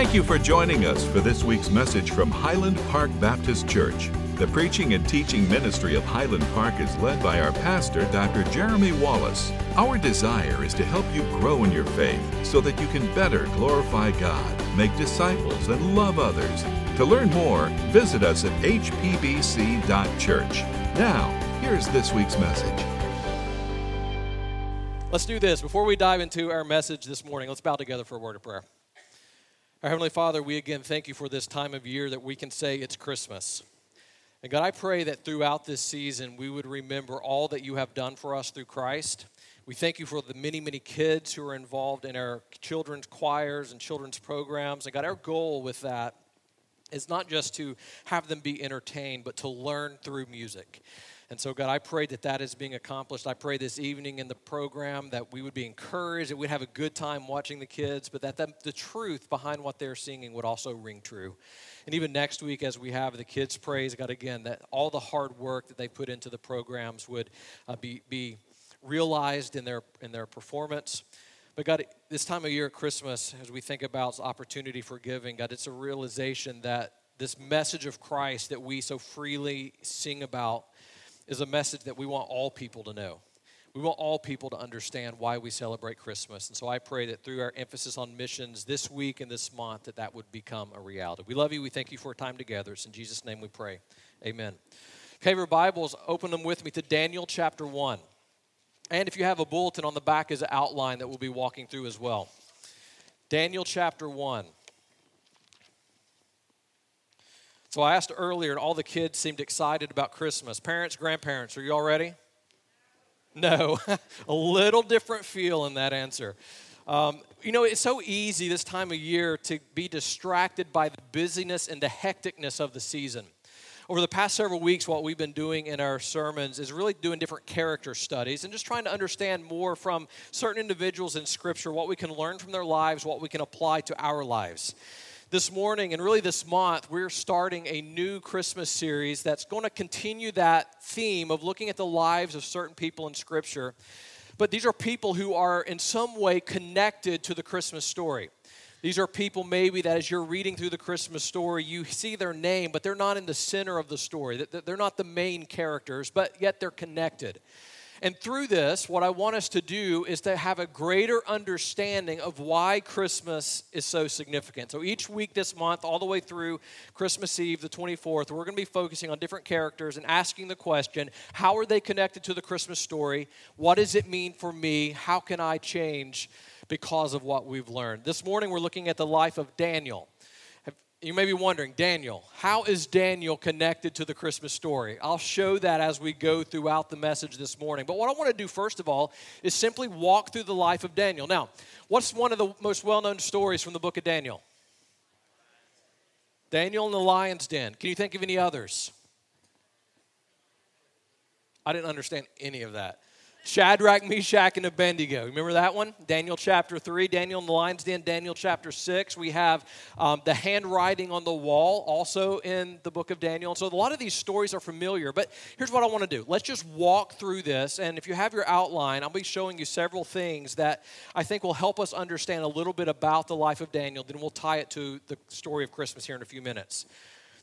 Thank you for joining us for this week's message from Highland Park Baptist Church. The preaching and teaching ministry of Highland Park is led by our pastor, Dr. Jeremy Wallace. Our desire is to help you grow in your faith so that you can better glorify God, make disciples, and love others. To learn more, visit us at hpbc.church. Now, here's this week's message. Let's do this. Before we dive into our message this morning, let's bow together for a word of prayer. Our Heavenly Father, we again thank you for this time of year that we can say it's Christmas. And God, I pray that throughout this season we would remember all that you have done for us through Christ. We thank you for the many, many kids who are involved in our children's choirs and children's programs. And God, our goal with that is not just to have them be entertained, but to learn through music. And so, God, I pray that that is being accomplished. I pray this evening in the program that we would be encouraged, that we'd have a good time watching the kids, but that the, the truth behind what they're singing would also ring true. And even next week, as we have the kids' praise, God, again, that all the hard work that they put into the programs would uh, be, be realized in their, in their performance. But God, this time of year at Christmas, as we think about opportunity for giving, God, it's a realization that this message of Christ that we so freely sing about is a message that we want all people to know. We want all people to understand why we celebrate Christmas. And so I pray that through our emphasis on missions this week and this month, that that would become a reality. We love you. We thank you for a time together. It's in Jesus' name we pray. Amen. Okay, your Bibles, open them with me to Daniel chapter 1. And if you have a bulletin on the back is an outline that we'll be walking through as well. Daniel chapter 1. So I asked earlier, and all the kids seemed excited about Christmas. Parents, grandparents, are you all ready? No, a little different feel in that answer. Um, you know, it's so easy this time of year to be distracted by the busyness and the hecticness of the season. Over the past several weeks, what we've been doing in our sermons is really doing different character studies and just trying to understand more from certain individuals in Scripture what we can learn from their lives, what we can apply to our lives this morning and really this month, we're starting a new Christmas series that's going to continue that theme of looking at the lives of certain people in Scripture. But these are people who are in some way connected to the Christmas story. These are people maybe that as you're reading through the Christmas story, you see their name, but they're not in the center of the story. They're not the main characters, but yet they're connected. And through this, what I want us to do is to have a greater understanding of why Christmas is so significant. So each week this month, all the way through Christmas Eve, the 24th, we're going to be focusing on different characters and asking the question how are they connected to the Christmas story? What does it mean for me? How can I change because of what we've learned? This morning, we're looking at the life of Daniel. You may be wondering, Daniel, how is Daniel connected to the Christmas story? I'll show that as we go throughout the message this morning. But what I want to do first of all is simply walk through the life of Daniel. Now, what's one of the most well known stories from the book of Daniel? Daniel in the lion's den. Can you think of any others? I didn't understand any of that. Shadrach, Meshach, and Abednego. Remember that one? Daniel chapter 3, Daniel in the lion's den, Daniel chapter 6. We have um, the handwriting on the wall also in the book of Daniel. And so a lot of these stories are familiar, but here's what I want to do. Let's just walk through this. And if you have your outline, I'll be showing you several things that I think will help us understand a little bit about the life of Daniel. Then we'll tie it to the story of Christmas here in a few minutes.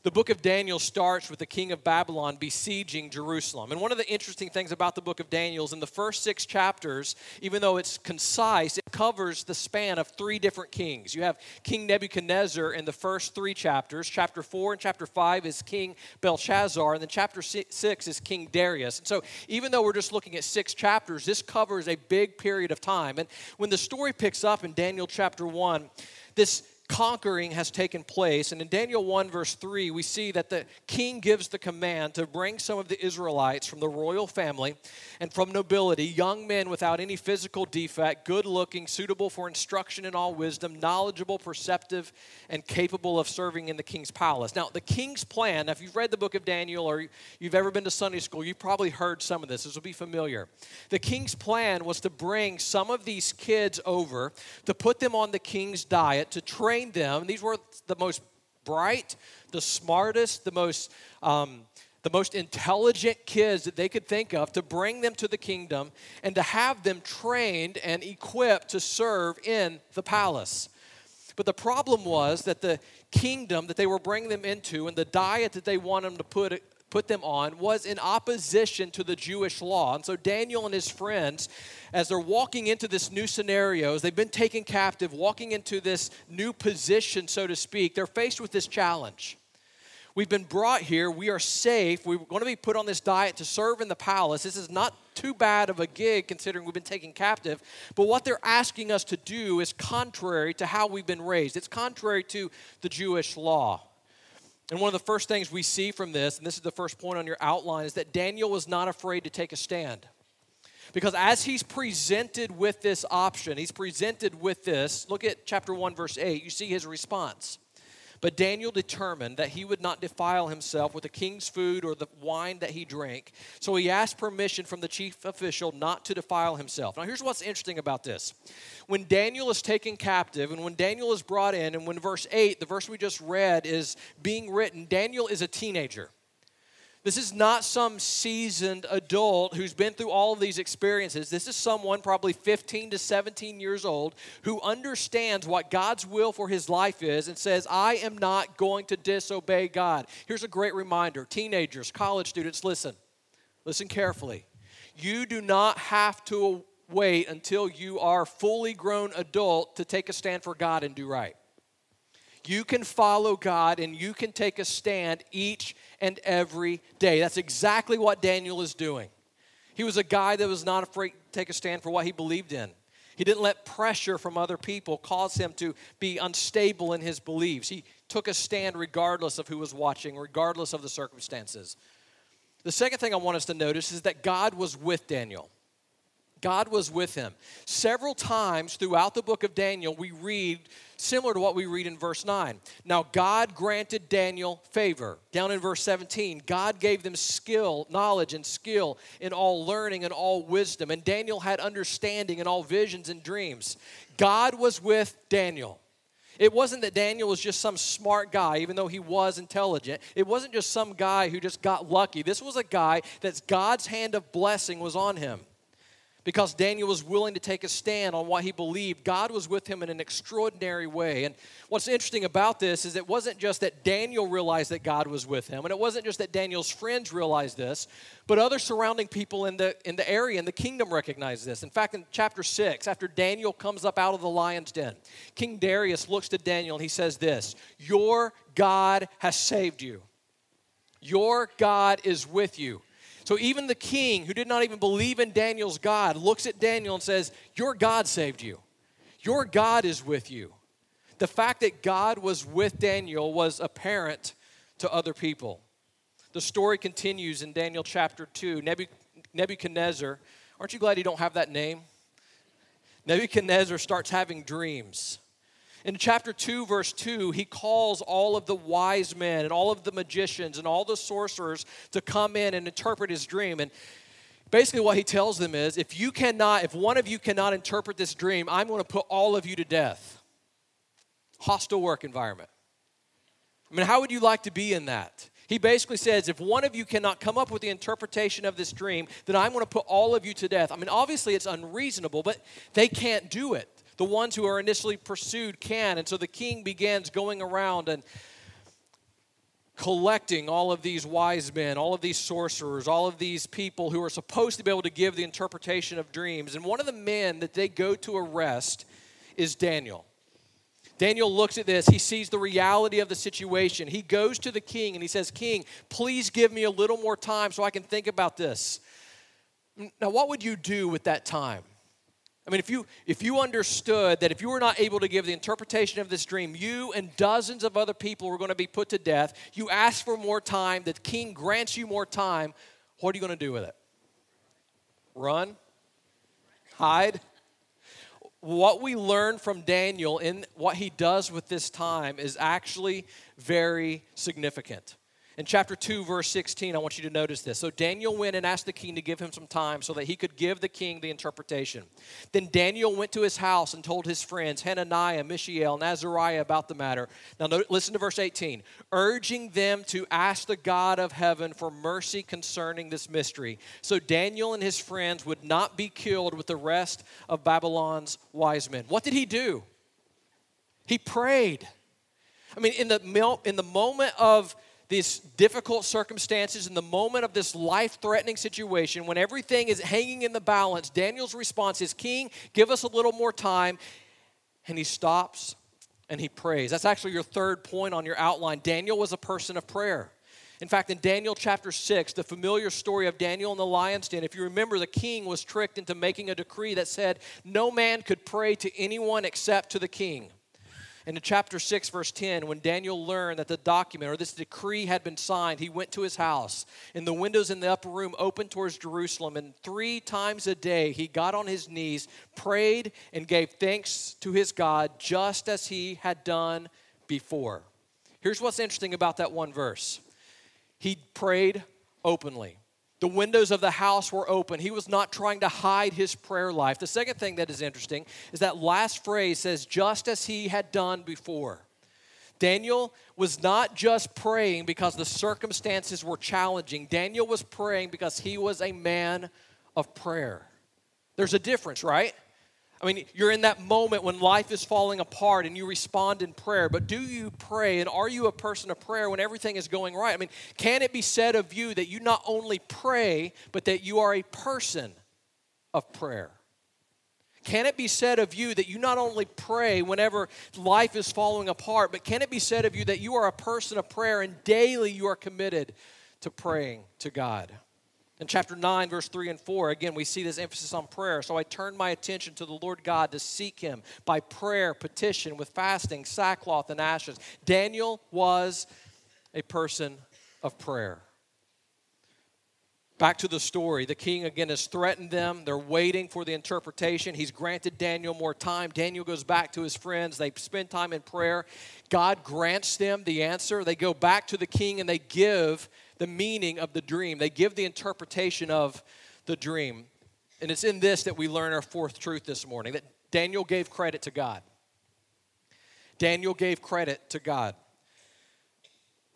The book of Daniel starts with the king of Babylon besieging Jerusalem. And one of the interesting things about the book of Daniel is in the first six chapters, even though it's concise, it covers the span of three different kings. You have King Nebuchadnezzar in the first three chapters. Chapter four and chapter five is King Belshazzar, and then chapter six is King Darius. And so, even though we're just looking at six chapters, this covers a big period of time. And when the story picks up in Daniel chapter one, this conquering has taken place. And in Daniel 1, verse 3, we see that the king gives the command to bring some of the Israelites from the royal family and from nobility, young men without any physical defect, good looking, suitable for instruction in all wisdom, knowledgeable, perceptive, and capable of serving in the king's palace. Now, the king's plan, now if you've read the book of Daniel or you've ever been to Sunday school, you've probably heard some of this. This will be familiar. The king's plan was to bring some of these kids over, to put them on the king's diet, to train trained them. These were the most bright, the smartest, the most um, the most intelligent kids that they could think of to bring them to the kingdom and to have them trained and equipped to serve in the palace. But the problem was that the kingdom that they were bringing them into and the diet that they wanted them to put put them on was in opposition to the Jewish law. And so Daniel and his friends, as they're walking into this new scenario, as they've been taken captive, walking into this new position, so to speak, they're faced with this challenge. We've been brought here. We are safe. We're going to be put on this diet to serve in the palace. This is not too bad of a gig considering we've been taken captive. But what they're asking us to do is contrary to how we've been raised, it's contrary to the Jewish law. And one of the first things we see from this, and this is the first point on your outline, is that Daniel was not afraid to take a stand. Because as he's presented with this option, he's presented with this, look at chapter 1, verse 8, you see his response. But Daniel determined that he would not defile himself with the king's food or the wine that he drank. So he asked permission from the chief official not to defile himself. Now, here's what's interesting about this. When Daniel is taken captive and when Daniel is brought in, and when verse 8, the verse we just read, is being written, Daniel is a teenager. This is not some seasoned adult who's been through all of these experiences. This is someone probably 15 to 17 years old who understands what God's will for his life is and says, I am not going to disobey God. Here's a great reminder teenagers, college students, listen. Listen carefully. You do not have to wait until you are fully grown adult to take a stand for God and do right. You can follow God and you can take a stand each and every day. That's exactly what Daniel is doing. He was a guy that was not afraid to take a stand for what he believed in. He didn't let pressure from other people cause him to be unstable in his beliefs. He took a stand regardless of who was watching, regardless of the circumstances. The second thing I want us to notice is that God was with Daniel. God was with him. Several times throughout the book of Daniel, we read similar to what we read in verse 9. Now, God granted Daniel favor. Down in verse 17, God gave them skill, knowledge, and skill in all learning and all wisdom. And Daniel had understanding in all visions and dreams. God was with Daniel. It wasn't that Daniel was just some smart guy, even though he was intelligent. It wasn't just some guy who just got lucky. This was a guy that God's hand of blessing was on him because Daniel was willing to take a stand on what he believed. God was with him in an extraordinary way. And what's interesting about this is it wasn't just that Daniel realized that God was with him, and it wasn't just that Daniel's friends realized this, but other surrounding people in the, in the area, in the kingdom, recognized this. In fact, in chapter 6, after Daniel comes up out of the lion's den, King Darius looks to Daniel and he says this Your God has saved you. Your God is with you. So even the king, who did not even believe in Daniel's God, looks at Daniel and says, Your God saved you. Your God is with you. The fact that God was with Daniel was apparent to other people. The story continues in Daniel chapter 2. Nebuchadnezzar, aren't you glad you don't have that name? Nebuchadnezzar starts having dreams. In chapter 2, verse 2, he calls all of the wise men and all of the magicians and all the sorcerers to come in and interpret his dream. And basically, what he tells them is if you cannot, if one of you cannot interpret this dream, I'm going to put all of you to death. Hostile work environment. I mean, how would you like to be in that? He basically says, if one of you cannot come up with the interpretation of this dream, then I'm going to put all of you to death. I mean, obviously it's unreasonable, but they can't do it the ones who are initially pursued can. And so the king begins going around and collecting all of these wise men, all of these sorcerers, all of these people who are supposed to be able to give the interpretation of dreams. And one of the men that they go to arrest is Daniel. Daniel looks at this. He sees the reality of the situation. He goes to the king and he says, King, please give me a little more time so I can think about this. Now, what would you do with that time? I mean, if you if you understood that if you were not able to give the interpretation of this dream, you and dozens of other people were going to be put to death. You ask for more time, the king grants you more time. What are you going to do with it? Run? Hide? What we learn from Daniel in what he does with this time is actually very significant. In chapter 2, verse 16, I want you to notice this. So Daniel went and asked the king to give him some time so that he could give the king the interpretation. Then Daniel went to his house and told his friends, Hananiah, Mishael, and Azariah, about the matter. Now, listen to verse 18. Urging them to ask the God of heaven for mercy concerning this mystery, so Daniel and his friends would not be killed with the rest of Babylon's wise men. What did he do? He prayed. I mean, in the, in the moment of these difficult circumstances, in the moment of this life threatening situation, when everything is hanging in the balance, Daniel's response is King, give us a little more time. And he stops and he prays. That's actually your third point on your outline. Daniel was a person of prayer. In fact, in Daniel chapter 6, the familiar story of Daniel in the lion's den, if you remember, the king was tricked into making a decree that said no man could pray to anyone except to the king. And in chapter 6, verse 10, when Daniel learned that the document or this decree had been signed, he went to his house, and the windows in the upper room opened towards Jerusalem. And three times a day he got on his knees, prayed, and gave thanks to his God, just as he had done before. Here's what's interesting about that one verse he prayed openly. The windows of the house were open. He was not trying to hide his prayer life. The second thing that is interesting is that last phrase says, just as he had done before. Daniel was not just praying because the circumstances were challenging, Daniel was praying because he was a man of prayer. There's a difference, right? I mean, you're in that moment when life is falling apart and you respond in prayer, but do you pray and are you a person of prayer when everything is going right? I mean, can it be said of you that you not only pray, but that you are a person of prayer? Can it be said of you that you not only pray whenever life is falling apart, but can it be said of you that you are a person of prayer and daily you are committed to praying to God? In chapter 9, verse 3 and 4, again, we see this emphasis on prayer. So I turned my attention to the Lord God to seek him by prayer, petition, with fasting, sackcloth, and ashes. Daniel was a person of prayer. Back to the story. The king again has threatened them. They're waiting for the interpretation. He's granted Daniel more time. Daniel goes back to his friends. They spend time in prayer. God grants them the answer. They go back to the king and they give the meaning of the dream. They give the interpretation of the dream. And it's in this that we learn our fourth truth this morning that Daniel gave credit to God. Daniel gave credit to God.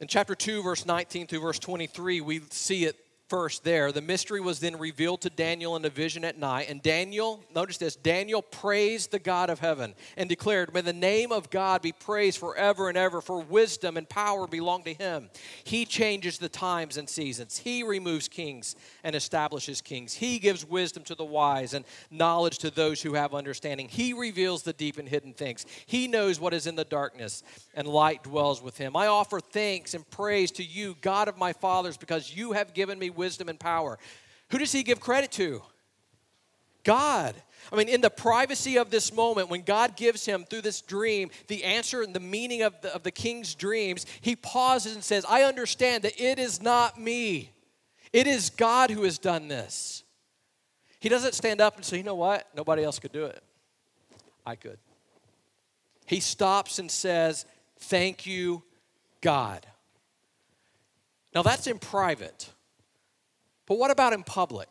In chapter 2, verse 19 through verse 23, we see it first there. The mystery was then revealed to Daniel in a vision at night. And Daniel, notice this Daniel praised the God of heaven and declared, May the name of God be praised forever and ever, for wisdom and power belong to him. He changes the times and seasons, he removes kings and establishes kings. He gives wisdom to the wise and knowledge to those who have understanding. He reveals the deep and hidden things. He knows what is in the darkness, and light dwells with him. I offer thanks and praise to you, God of my fathers, because you have given me wisdom wisdom and power. Who does he give credit to? God. I mean, in the privacy of this moment, when God gives him through this dream the answer and the meaning of the, of the king's dreams, he pauses and says, I understand that it is not me, it is God who has done this. He doesn't stand up and say, You know what? Nobody else could do it. I could. He stops and says, Thank you, God. Now, that's in private. But what about in public?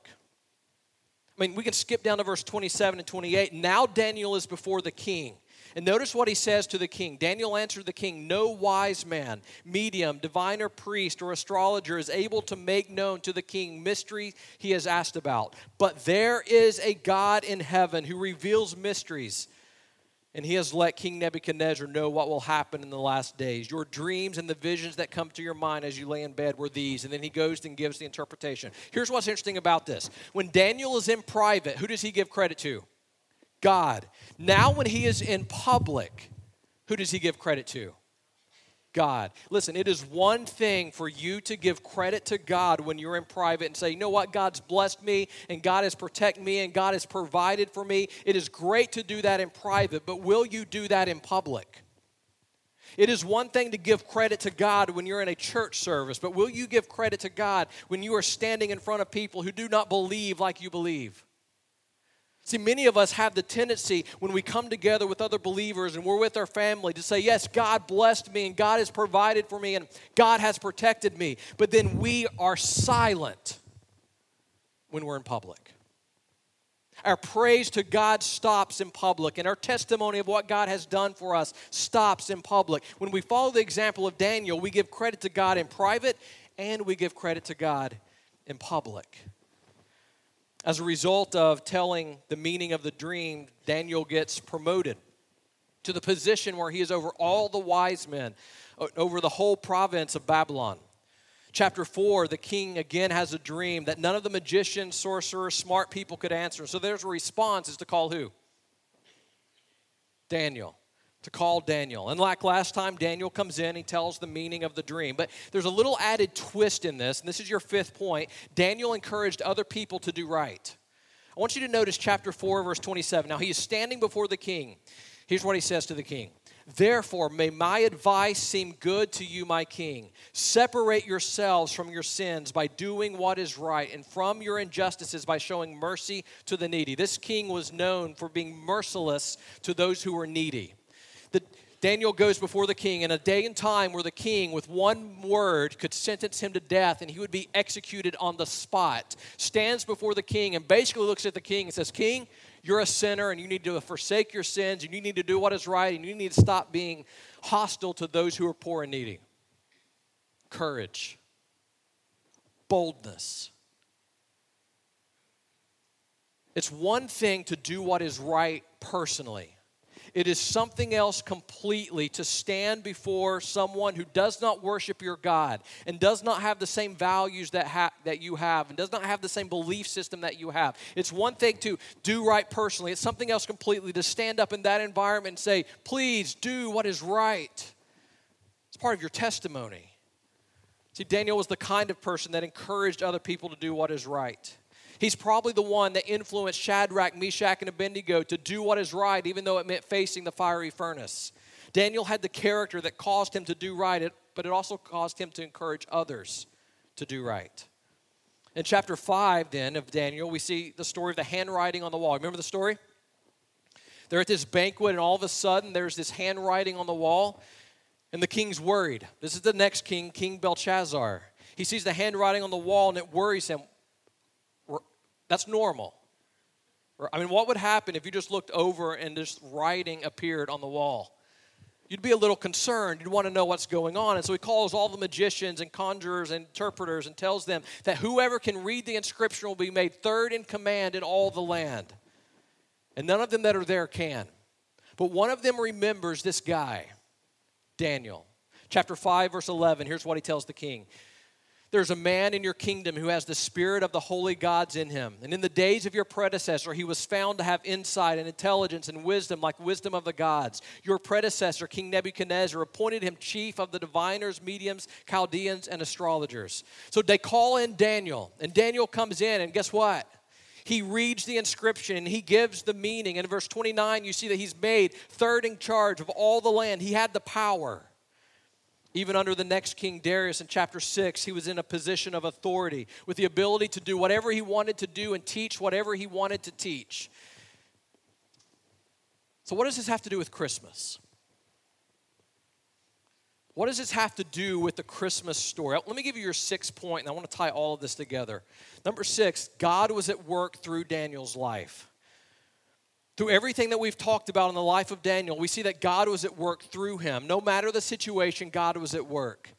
I mean, we can skip down to verse 27 and 28. Now Daniel is before the king. And notice what he says to the king. Daniel answered the king No wise man, medium, diviner, priest, or astrologer is able to make known to the king mystery he has asked about. But there is a God in heaven who reveals mysteries and he has let King Nebuchadnezzar know what will happen in the last days. Your dreams and the visions that come to your mind as you lay in bed were these. And then he goes and gives the interpretation. Here's what's interesting about this when Daniel is in private, who does he give credit to? God. Now, when he is in public, who does he give credit to? God. Listen, it is one thing for you to give credit to God when you're in private and say, you know what, God's blessed me and God has protected me and God has provided for me. It is great to do that in private, but will you do that in public? It is one thing to give credit to God when you're in a church service, but will you give credit to God when you are standing in front of people who do not believe like you believe? See, many of us have the tendency when we come together with other believers and we're with our family to say, Yes, God blessed me and God has provided for me and God has protected me. But then we are silent when we're in public. Our praise to God stops in public, and our testimony of what God has done for us stops in public. When we follow the example of Daniel, we give credit to God in private and we give credit to God in public. As a result of telling the meaning of the dream, Daniel gets promoted. to the position where he is over all the wise men, over the whole province of Babylon. Chapter 4, the king again has a dream that none of the magicians, sorcerers, smart people could answer. So there's a response is to call who? Daniel. To call Daniel. And like last time, Daniel comes in, he tells the meaning of the dream. But there's a little added twist in this, and this is your fifth point. Daniel encouraged other people to do right. I want you to notice chapter 4, verse 27. Now he is standing before the king. Here's what he says to the king Therefore, may my advice seem good to you, my king. Separate yourselves from your sins by doing what is right, and from your injustices by showing mercy to the needy. This king was known for being merciless to those who were needy. Daniel goes before the king in a day and time where the king, with one word, could sentence him to death and he would be executed on the spot. Stands before the king and basically looks at the king and says, King, you're a sinner and you need to forsake your sins and you need to do what is right and you need to stop being hostile to those who are poor and needy. Courage, boldness. It's one thing to do what is right personally. It is something else completely to stand before someone who does not worship your God and does not have the same values that, ha- that you have and does not have the same belief system that you have. It's one thing to do right personally, it's something else completely to stand up in that environment and say, please do what is right. It's part of your testimony. See, Daniel was the kind of person that encouraged other people to do what is right. He's probably the one that influenced Shadrach, Meshach, and Abednego to do what is right, even though it meant facing the fiery furnace. Daniel had the character that caused him to do right, but it also caused him to encourage others to do right. In chapter 5, then, of Daniel, we see the story of the handwriting on the wall. Remember the story? They're at this banquet, and all of a sudden, there's this handwriting on the wall, and the king's worried. This is the next king, King Belshazzar. He sees the handwriting on the wall, and it worries him. That's normal. I mean, what would happen if you just looked over and this writing appeared on the wall? You'd be a little concerned. You'd want to know what's going on. And so he calls all the magicians and conjurers and interpreters and tells them that whoever can read the inscription will be made third in command in all the land. And none of them that are there can. But one of them remembers this guy, Daniel. Chapter 5, verse 11, here's what he tells the king there's a man in your kingdom who has the spirit of the holy gods in him. And in the days of your predecessor, he was found to have insight and intelligence and wisdom like wisdom of the gods. Your predecessor, King Nebuchadnezzar, appointed him chief of the diviners, mediums, Chaldeans, and astrologers. So they call in Daniel, and Daniel comes in, and guess what? He reads the inscription and he gives the meaning. And in verse 29, you see that he's made third in charge of all the land. He had the power. Even under the next king, Darius, in chapter 6, he was in a position of authority with the ability to do whatever he wanted to do and teach whatever he wanted to teach. So, what does this have to do with Christmas? What does this have to do with the Christmas story? Let me give you your sixth point, and I want to tie all of this together. Number six, God was at work through Daniel's life. Through everything that we've talked about in the life of Daniel, we see that God was at work through him. No matter the situation, God was at work.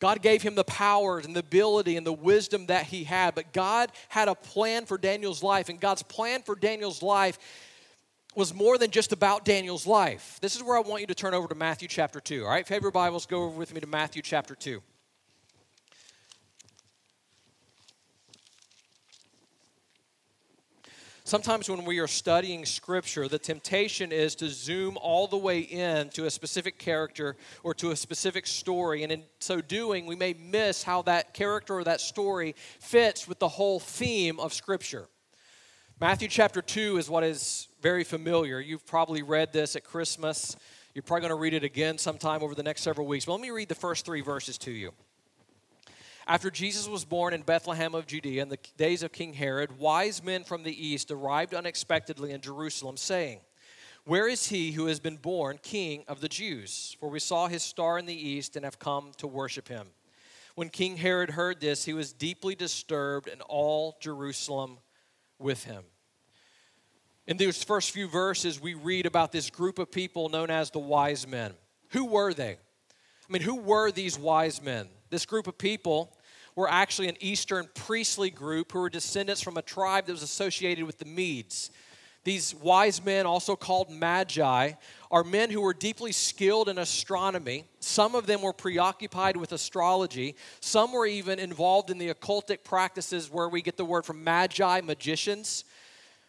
God gave him the powers and the ability and the wisdom that he had, but God had a plan for Daniel's life, and God's plan for Daniel's life was more than just about Daniel's life. This is where I want you to turn over to Matthew chapter 2. All right, if you have your Bibles, go over with me to Matthew chapter 2. Sometimes when we are studying scripture, the temptation is to zoom all the way in to a specific character or to a specific story. And in so doing, we may miss how that character or that story fits with the whole theme of scripture. Matthew chapter 2 is what is very familiar. You've probably read this at Christmas. You're probably going to read it again sometime over the next several weeks. But let me read the first three verses to you. After Jesus was born in Bethlehem of Judea in the days of King Herod, wise men from the east arrived unexpectedly in Jerusalem, saying, Where is he who has been born king of the Jews? For we saw his star in the east and have come to worship him. When King Herod heard this, he was deeply disturbed, and all Jerusalem with him. In these first few verses, we read about this group of people known as the wise men. Who were they? I mean, who were these wise men? This group of people were actually an Eastern priestly group who were descendants from a tribe that was associated with the Medes. These wise men, also called magi, are men who were deeply skilled in astronomy. Some of them were preoccupied with astrology. Some were even involved in the occultic practices where we get the word from magi, magicians.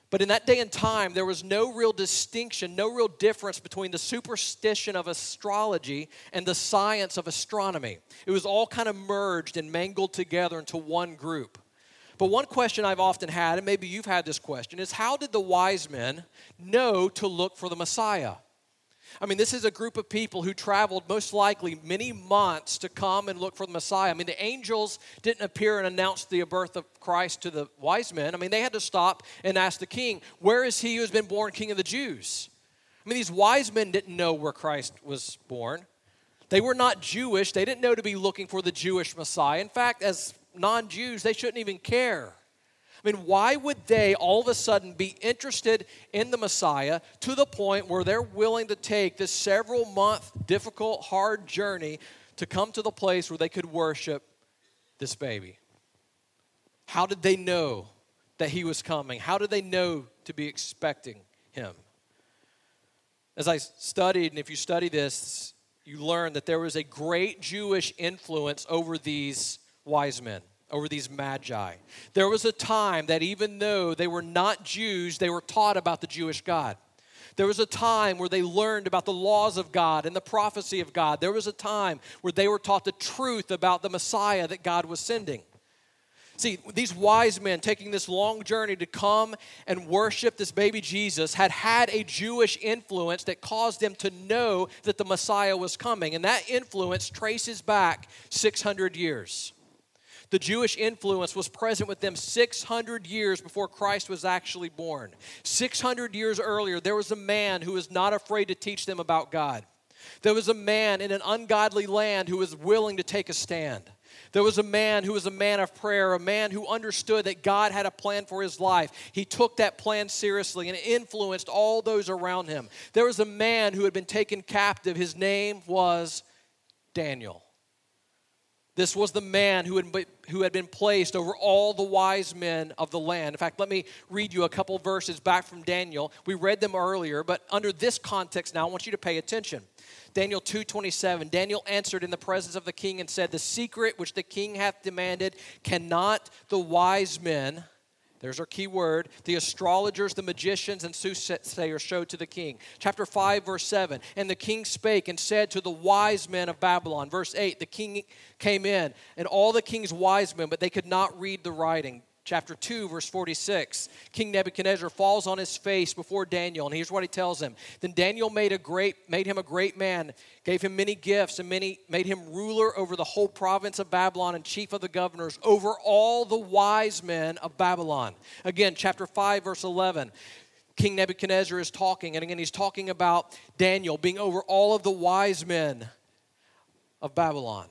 But in that day and time, there was no real distinction, no real difference between the superstition of astrology and the science of astronomy. It was all kind of merged and mangled together into one group. But one question I've often had, and maybe you've had this question, is how did the wise men know to look for the Messiah? I mean, this is a group of people who traveled most likely many months to come and look for the Messiah. I mean, the angels didn't appear and announce the birth of Christ to the wise men. I mean, they had to stop and ask the king, Where is he who has been born king of the Jews? I mean, these wise men didn't know where Christ was born. They were not Jewish. They didn't know to be looking for the Jewish Messiah. In fact, as non Jews, they shouldn't even care. I mean, why would they all of a sudden be interested in the Messiah to the point where they're willing to take this several month, difficult, hard journey to come to the place where they could worship this baby? How did they know that he was coming? How did they know to be expecting him? As I studied, and if you study this, you learn that there was a great Jewish influence over these wise men over these magi. There was a time that even though they were not Jews, they were taught about the Jewish God. There was a time where they learned about the laws of God and the prophecy of God. There was a time where they were taught the truth about the Messiah that God was sending. See, these wise men taking this long journey to come and worship this baby Jesus had had a Jewish influence that caused them to know that the Messiah was coming. And that influence traces back 600 years. The Jewish influence was present with them 600 years before Christ was actually born. 600 years earlier, there was a man who was not afraid to teach them about God. There was a man in an ungodly land who was willing to take a stand. There was a man who was a man of prayer, a man who understood that God had a plan for his life. He took that plan seriously and influenced all those around him. There was a man who had been taken captive. His name was Daniel. This was the man who had, who had been placed over all the wise men of the land. In fact, let me read you a couple verses back from Daniel. We read them earlier, but under this context now, I want you to pay attention. Daniel 2:27 Daniel answered in the presence of the king and said the secret which the king hath demanded cannot the wise men there's our key word. The astrologers, the magicians, and soothsayers showed to the king. Chapter 5, verse 7. And the king spake and said to the wise men of Babylon. Verse 8. The king came in, and all the king's wise men, but they could not read the writing chapter 2 verse 46 king nebuchadnezzar falls on his face before daniel and here's what he tells him. Then daniel made a great made him a great man gave him many gifts and many made him ruler over the whole province of babylon and chief of the governors over all the wise men of babylon. Again chapter 5 verse 11 king nebuchadnezzar is talking and again he's talking about daniel being over all of the wise men of babylon.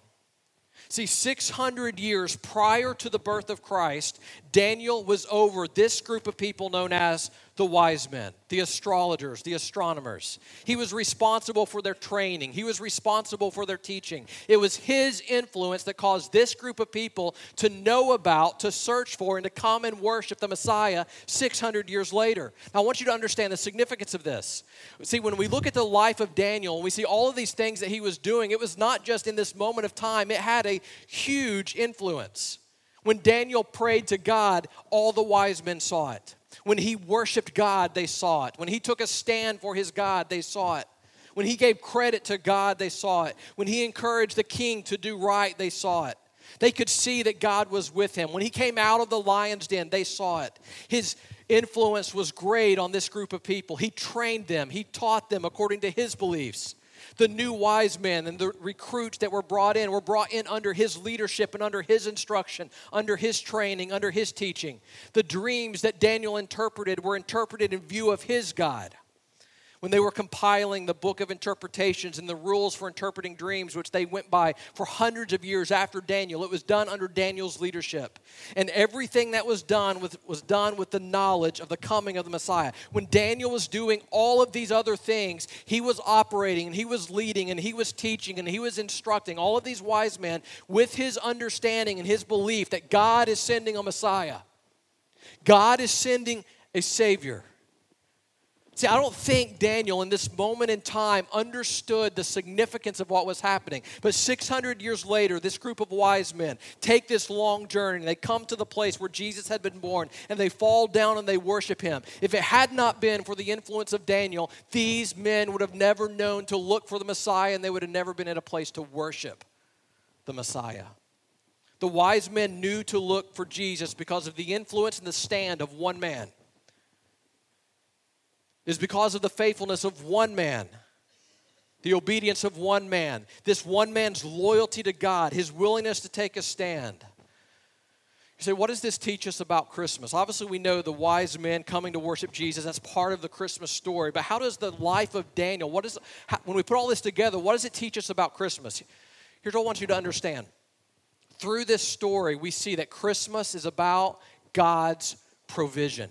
See, 600 years prior to the birth of Christ, Daniel was over this group of people known as the wise men, the astrologers, the astronomers. He was responsible for their training, he was responsible for their teaching. It was his influence that caused this group of people to know about, to search for, and to come and worship the Messiah 600 years later. Now, I want you to understand the significance of this. See, when we look at the life of Daniel we see all of these things that he was doing, it was not just in this moment of time, it had a huge influence. When Daniel prayed to God, all the wise men saw it. When he worshiped God, they saw it. When he took a stand for his God, they saw it. When he gave credit to God, they saw it. When he encouraged the king to do right, they saw it. They could see that God was with him. When he came out of the lion's den, they saw it. His influence was great on this group of people. He trained them, he taught them according to his beliefs the new wise men and the recruits that were brought in were brought in under his leadership and under his instruction, under his training, under his teaching. The dreams that Daniel interpreted were interpreted in view of his God when they were compiling the book of interpretations and the rules for interpreting dreams, which they went by for hundreds of years after Daniel. It was done under Daniel's leadership. And everything that was done with, was done with the knowledge of the coming of the Messiah. When Daniel was doing all of these other things, he was operating and he was leading and he was teaching and he was instructing all of these wise men with his understanding and his belief that God is sending a Messiah. God is sending a Savior. See, I don't think Daniel in this moment in time understood the significance of what was happening. But 600 years later, this group of wise men take this long journey. They come to the place where Jesus had been born and they fall down and they worship him. If it had not been for the influence of Daniel, these men would have never known to look for the Messiah and they would have never been in a place to worship the Messiah. The wise men knew to look for Jesus because of the influence and the stand of one man is because of the faithfulness of one man, the obedience of one man, this one man's loyalty to God, his willingness to take a stand. You say, what does this teach us about Christmas? Obviously, we know the wise men coming to worship Jesus. That's part of the Christmas story. But how does the life of Daniel, what is, how, when we put all this together, what does it teach us about Christmas? Here's what I want you to understand. Through this story, we see that Christmas is about God's provision.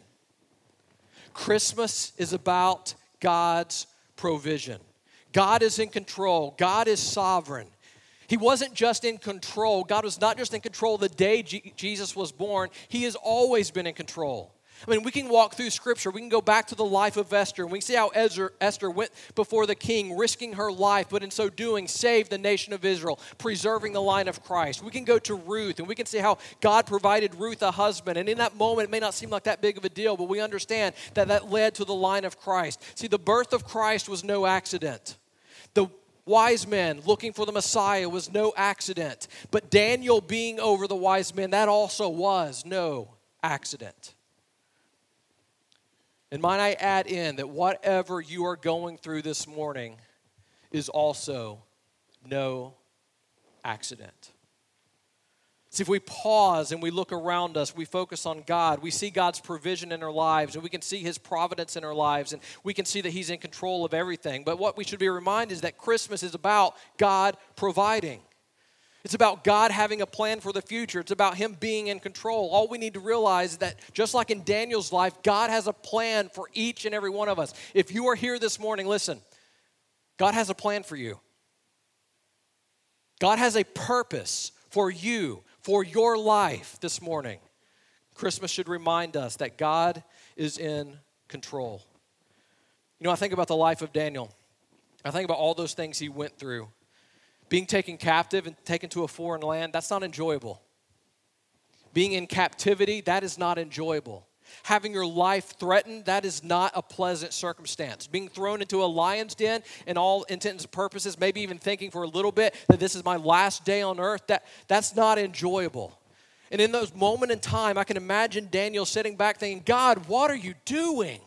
Christmas is about God's provision. God is in control, God is sovereign. He wasn't just in control. God was not just in control the day Jesus was born, He has always been in control. I mean, we can walk through scripture. We can go back to the life of Esther, and we see how Esther, Esther went before the king, risking her life, but in so doing, saved the nation of Israel, preserving the line of Christ. We can go to Ruth, and we can see how God provided Ruth a husband. And in that moment, it may not seem like that big of a deal, but we understand that that led to the line of Christ. See, the birth of Christ was no accident. The wise men looking for the Messiah was no accident. But Daniel being over the wise men, that also was no accident. And might I add in that whatever you are going through this morning is also no accident. See, if we pause and we look around us, we focus on God, we see God's provision in our lives, and we can see His providence in our lives, and we can see that He's in control of everything. But what we should be reminded is that Christmas is about God providing. It's about God having a plan for the future. It's about Him being in control. All we need to realize is that just like in Daniel's life, God has a plan for each and every one of us. If you are here this morning, listen, God has a plan for you. God has a purpose for you, for your life this morning. Christmas should remind us that God is in control. You know, I think about the life of Daniel. I think about all those things he went through. Being taken captive and taken to a foreign land, that's not enjoyable. Being in captivity, that is not enjoyable. Having your life threatened, that is not a pleasant circumstance. Being thrown into a lion's den, in all intents and purposes, maybe even thinking for a little bit that this is my last day on earth, that, that's not enjoyable. And in those moment in time, I can imagine Daniel sitting back thinking, God, what are you doing?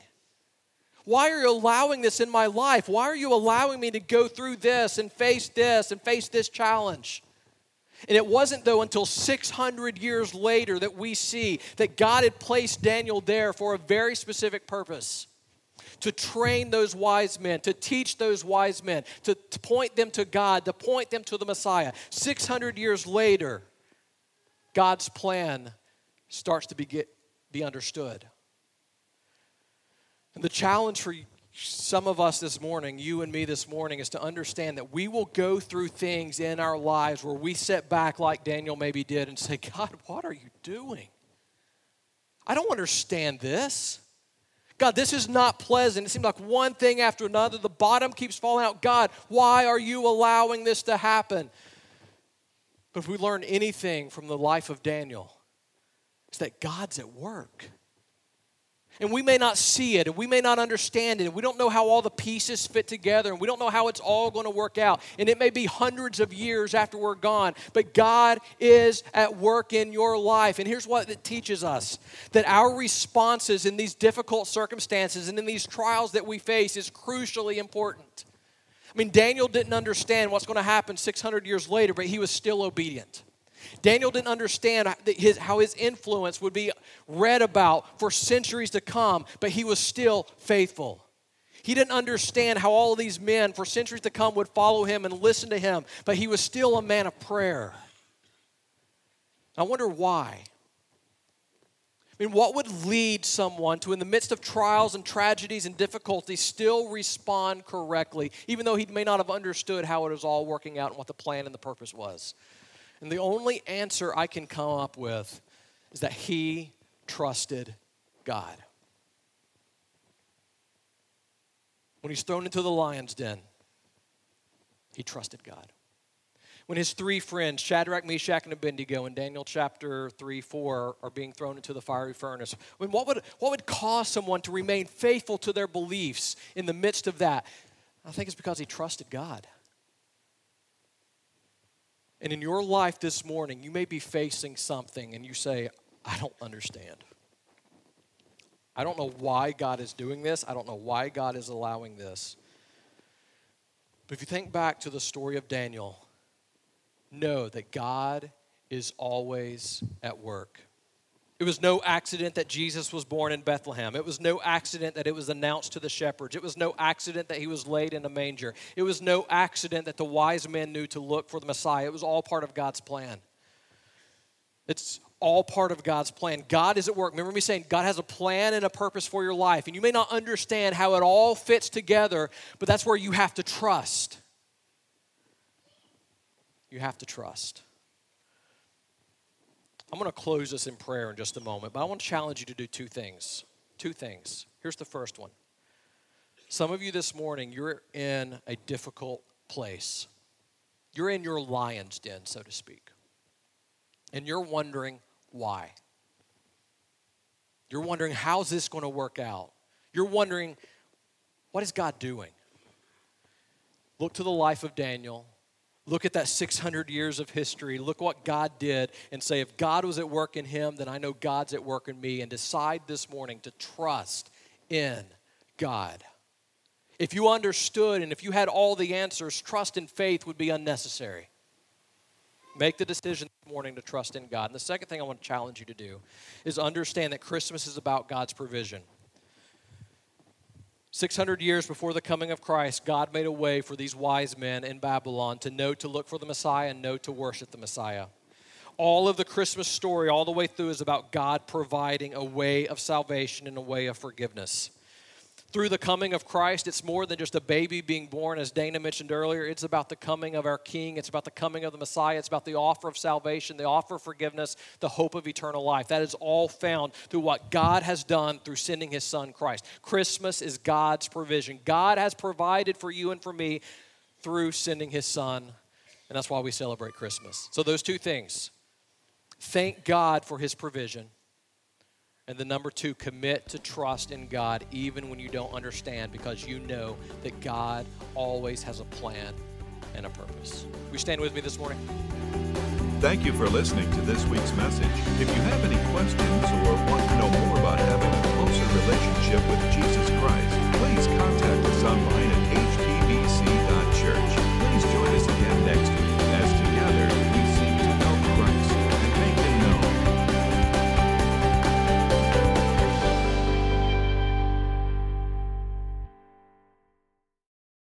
Why are you allowing this in my life? Why are you allowing me to go through this and face this and face this challenge? And it wasn't, though, until 600 years later that we see that God had placed Daniel there for a very specific purpose to train those wise men, to teach those wise men, to, to point them to God, to point them to the Messiah. 600 years later, God's plan starts to be, get, be understood. And the challenge for some of us this morning, you and me this morning, is to understand that we will go through things in our lives where we sit back like Daniel maybe did and say, God, what are you doing? I don't understand this. God, this is not pleasant. It seems like one thing after another. The bottom keeps falling out. God, why are you allowing this to happen? But if we learn anything from the life of Daniel, it's that God's at work and we may not see it and we may not understand it and we don't know how all the pieces fit together and we don't know how it's all going to work out. And it may be hundreds of years after we're gone but god is at work in your life. And here's what it teaches us that our responses in these difficult circumstances and in these trials that we face is crucially important. I mean daniel didn't understand what's going to happen 600 years later but he was still obedient Daniel didn't understand his, how his influence would be read about for centuries to come, but he was still faithful. He didn't understand how all of these men for centuries to come would follow him and listen to him, but he was still a man of prayer. I wonder why. I mean, what would lead someone to, in the midst of trials and tragedies and difficulties, still respond correctly, even though he may not have understood how it was all working out and what the plan and the purpose was? And the only answer I can come up with is that he trusted God. When he's thrown into the lion's den, he trusted God. When his three friends, Shadrach, Meshach, and Abednego, in Daniel chapter 3, 4, are being thrown into the fiery furnace, when what, would, what would cause someone to remain faithful to their beliefs in the midst of that? I think it's because he trusted God. And in your life this morning, you may be facing something and you say, I don't understand. I don't know why God is doing this. I don't know why God is allowing this. But if you think back to the story of Daniel, know that God is always at work. It was no accident that Jesus was born in Bethlehem. It was no accident that it was announced to the shepherds. It was no accident that he was laid in a manger. It was no accident that the wise men knew to look for the Messiah. It was all part of God's plan. It's all part of God's plan. God is at work. Remember me saying God has a plan and a purpose for your life. And you may not understand how it all fits together, but that's where you have to trust. You have to trust. I'm going to close this in prayer in just a moment, but I want to challenge you to do two things. Two things. Here's the first one. Some of you this morning, you're in a difficult place. You're in your lion's den, so to speak. And you're wondering why. You're wondering, how's this going to work out? You're wondering, what is God doing? Look to the life of Daniel. Look at that 600 years of history. Look what God did and say, if God was at work in him, then I know God's at work in me. And decide this morning to trust in God. If you understood and if you had all the answers, trust and faith would be unnecessary. Make the decision this morning to trust in God. And the second thing I want to challenge you to do is understand that Christmas is about God's provision. 600 years before the coming of Christ, God made a way for these wise men in Babylon to know to look for the Messiah and know to worship the Messiah. All of the Christmas story, all the way through, is about God providing a way of salvation and a way of forgiveness through the coming of Christ, it's more than just a baby being born, as Dana mentioned earlier. It's about the coming of our King. It's about the coming of the Messiah. It's about the offer of salvation, the offer of forgiveness, the hope of eternal life. That is all found through what God has done through sending His Son Christ. Christmas is God's provision. God has provided for you and for me through sending His Son, and that's why we celebrate Christmas. So, those two things thank God for His provision and the number two, commit to trust in God even when you don't understand because you know that God always has a plan and a purpose. We stand with me this morning? Thank you for listening to this week's message. If you have any questions or want to know more about having a closer relationship with Jesus Christ, please contact us online at